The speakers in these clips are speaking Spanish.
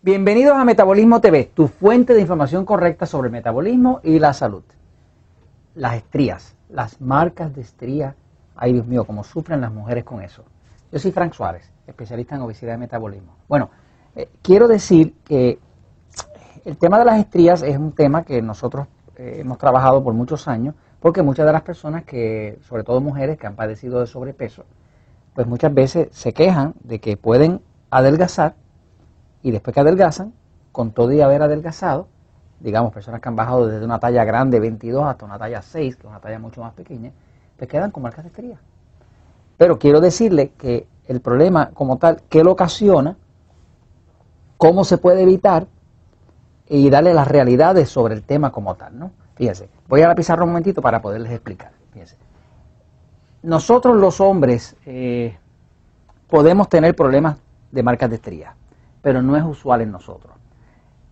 Bienvenidos a Metabolismo TV, tu fuente de información correcta sobre el metabolismo y la salud. Las estrías, las marcas de estría, ay Dios mío, cómo sufren las mujeres con eso. Yo soy Frank Suárez, especialista en obesidad y metabolismo. Bueno, eh, quiero decir que el tema de las estrías es un tema que nosotros eh, hemos trabajado por muchos años, porque muchas de las personas que, sobre todo mujeres que han padecido de sobrepeso, pues muchas veces se quejan de que pueden adelgazar y después que adelgazan, con todo y haber adelgazado, digamos, personas que han bajado desde una talla grande 22 hasta una talla 6, que es una talla mucho más pequeña, pues quedan con marcas de estría. Pero quiero decirle que el problema como tal, ¿qué lo ocasiona? ¿Cómo se puede evitar? Y darle las realidades sobre el tema como tal, ¿no? Fíjense, voy a la pizarra un momentito para poderles explicar. Fíjense. Nosotros los hombres eh, podemos tener problemas de marcas de estría pero no es usual en nosotros.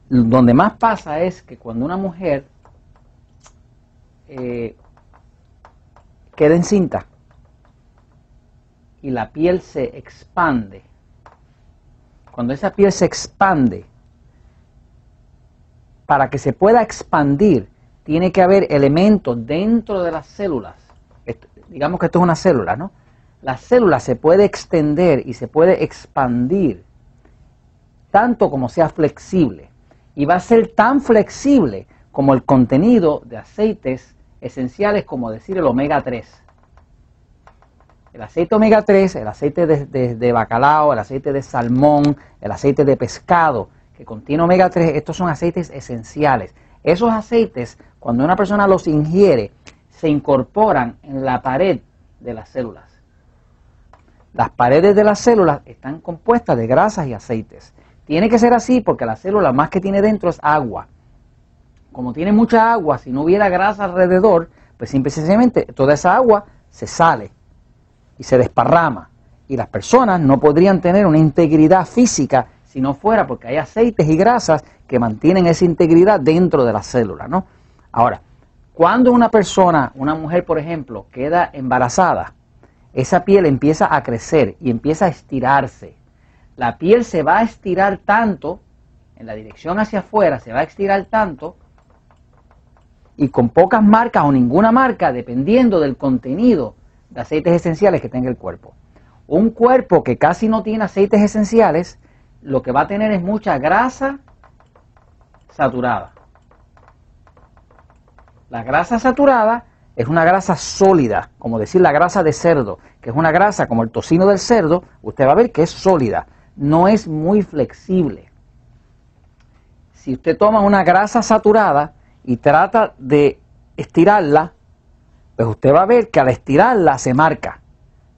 Donde más pasa es que cuando una mujer eh, queda encinta y la piel se expande, cuando esa piel se expande, para que se pueda expandir, tiene que haber elementos dentro de las células. digamos que esto es una célula, ¿no? La célula se puede extender y se puede expandir tanto como sea flexible. Y va a ser tan flexible como el contenido de aceites esenciales como decir el omega 3. El aceite omega 3, el aceite de, bacalao, el aceite de salmón, el aceite de pescado que contiene omega 3, estos son aceites esenciales. Esos aceites, cuando una persona los ingiere, se incorporan en la pared de las células. Las paredes de las células están compuestas de grasas y aceites. Tiene que ser así porque la célula más que tiene dentro es agua. Como tiene mucha agua, si no hubiera grasa alrededor, pues simplemente toda esa agua se sale y se desparrama. Y las personas no podrían tener una integridad física si no fuera porque hay aceites y grasas que mantienen esa integridad dentro de la célula, ¿no? Ahora, cuando una persona, una mujer por ejemplo, queda embarazada, esa piel empieza a crecer y empieza a estirarse la piel se va a estirar tanto, en la dirección hacia afuera se va a estirar tanto, y con pocas marcas o ninguna marca, dependiendo del contenido de aceites esenciales que tenga el cuerpo. Un cuerpo que casi no tiene aceites esenciales, lo que va a tener es mucha grasa saturada. La grasa saturada es una grasa sólida, como decir la grasa de cerdo, que es una grasa como el tocino del cerdo, usted va a ver que es sólida no es muy flexible. Si usted toma una grasa saturada y trata de estirarla, pues usted va a ver que al estirarla se marca.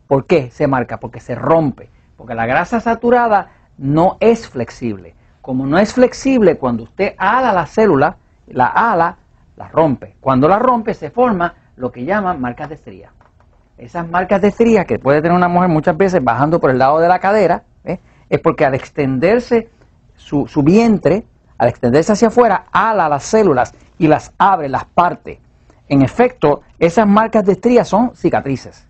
¿Por qué se marca? Porque se rompe. Porque la grasa saturada no es flexible. Como no es flexible, cuando usted ala la célula, la ala, la rompe. Cuando la rompe se forma lo que llaman marcas de estría. Esas marcas de estría que puede tener una mujer muchas veces bajando por el lado de la cadera, es porque al extenderse su, vientre, al extenderse hacia afuera, ala las células y las abre, las parte. En efecto, esas marcas de estrías son cicatrices.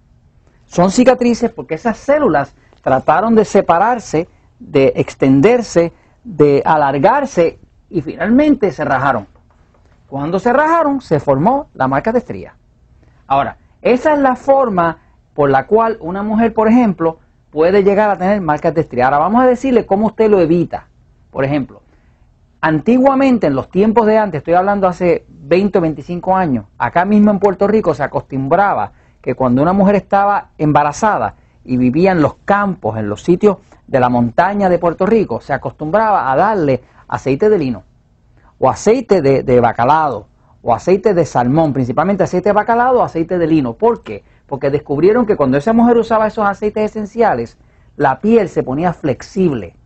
Son cicatrices porque esas células trataron de separarse, de extenderse, de alargarse y finalmente se rajaron. Cuando se rajaron, se formó la marca de estría. Ahora, esa es la forma por la cual una mujer, por ejemplo, puede llegar a tener marcas de estría. Ahora vamos a decirle cómo usted lo evita. Por ejemplo, antiguamente, en los tiempos de antes, estoy hablando hace 20 o 25 años, acá mismo en Puerto Rico se acostumbraba que cuando una mujer estaba embarazada y vivía en los campos, en los sitios de la montaña de Puerto Rico, se acostumbraba a darle aceite de lino o aceite de, de bacalao o aceite de salmón, principalmente aceite de bacalao o aceite de lino. ¿Por qué? Porque descubrieron que cuando esa mujer usaba esos aceites esenciales, la piel se ponía flexible.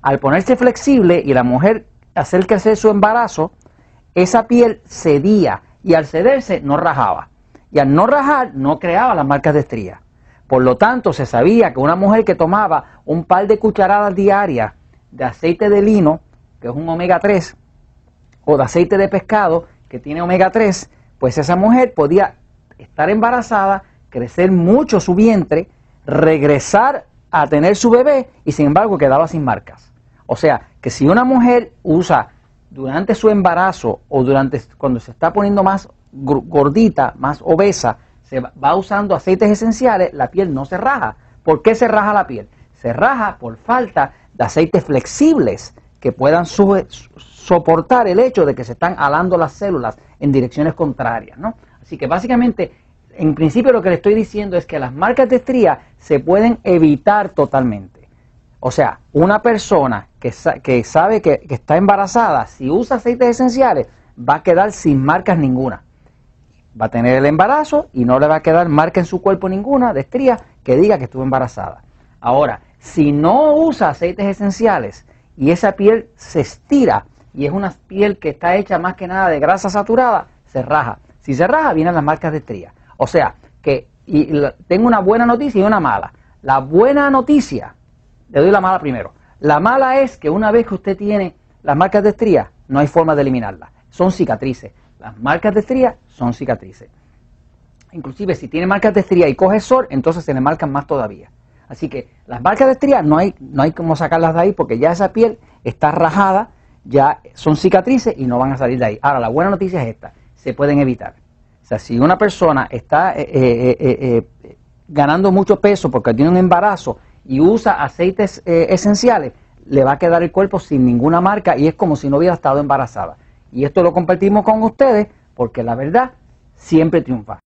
Al ponerse flexible y la mujer hacer crecer su embarazo, esa piel cedía y al cederse no rajaba. Y al no rajar no creaba las marcas de estría. Por lo tanto, se sabía que una mujer que tomaba un par de cucharadas diarias de aceite de lino, que es un omega 3, o de aceite de pescado, que tiene omega 3, pues esa mujer podía estar embarazada crecer mucho su vientre, regresar a tener su bebé y sin embargo quedaba sin marcas. O sea, que si una mujer usa durante su embarazo o durante cuando se está poniendo más gordita, más obesa, se va usando aceites esenciales, la piel no se raja. ¿Por qué se raja la piel? Se raja por falta de aceites flexibles que puedan soportar el hecho de que se están alando las células en direcciones contrarias. ¿no? Así que básicamente, en principio lo que le estoy diciendo es que las marcas de estría se pueden evitar totalmente. O sea, una persona que, sabe que, que está embarazada, si usa aceites esenciales, va a quedar sin marcas ninguna va a tener el embarazo y no le va a quedar marca en su cuerpo ninguna de estría que diga que estuvo embarazada. Ahora, si no usa aceites esenciales y esa piel se estira y es una piel que está hecha más que nada de grasa saturada, se raja. Si se raja, vienen las marcas de estría. O sea, que y tengo una buena noticia y una mala. La buena noticia, le doy la mala primero. La mala es que una vez que usted tiene las marcas de estría, no hay forma de eliminarlas. Son cicatrices. Las marcas de estría son cicatrices. Inclusive si tiene marcas de estría y coge sol, entonces se le marcan más todavía. Así que las marcas de estría no hay, no hay como sacarlas de ahí porque ya esa piel está rajada, ya son cicatrices y no van a salir de ahí. Ahora, la buena noticia es esta, se pueden evitar. O sea, si una persona está eh, eh, eh, ganando mucho peso porque tiene un embarazo y usa aceites esenciales, le va a quedar el cuerpo sin ninguna marca y es como si no hubiera estado embarazada. Y esto lo compartimos con ustedes porque la verdad siempre triunfa.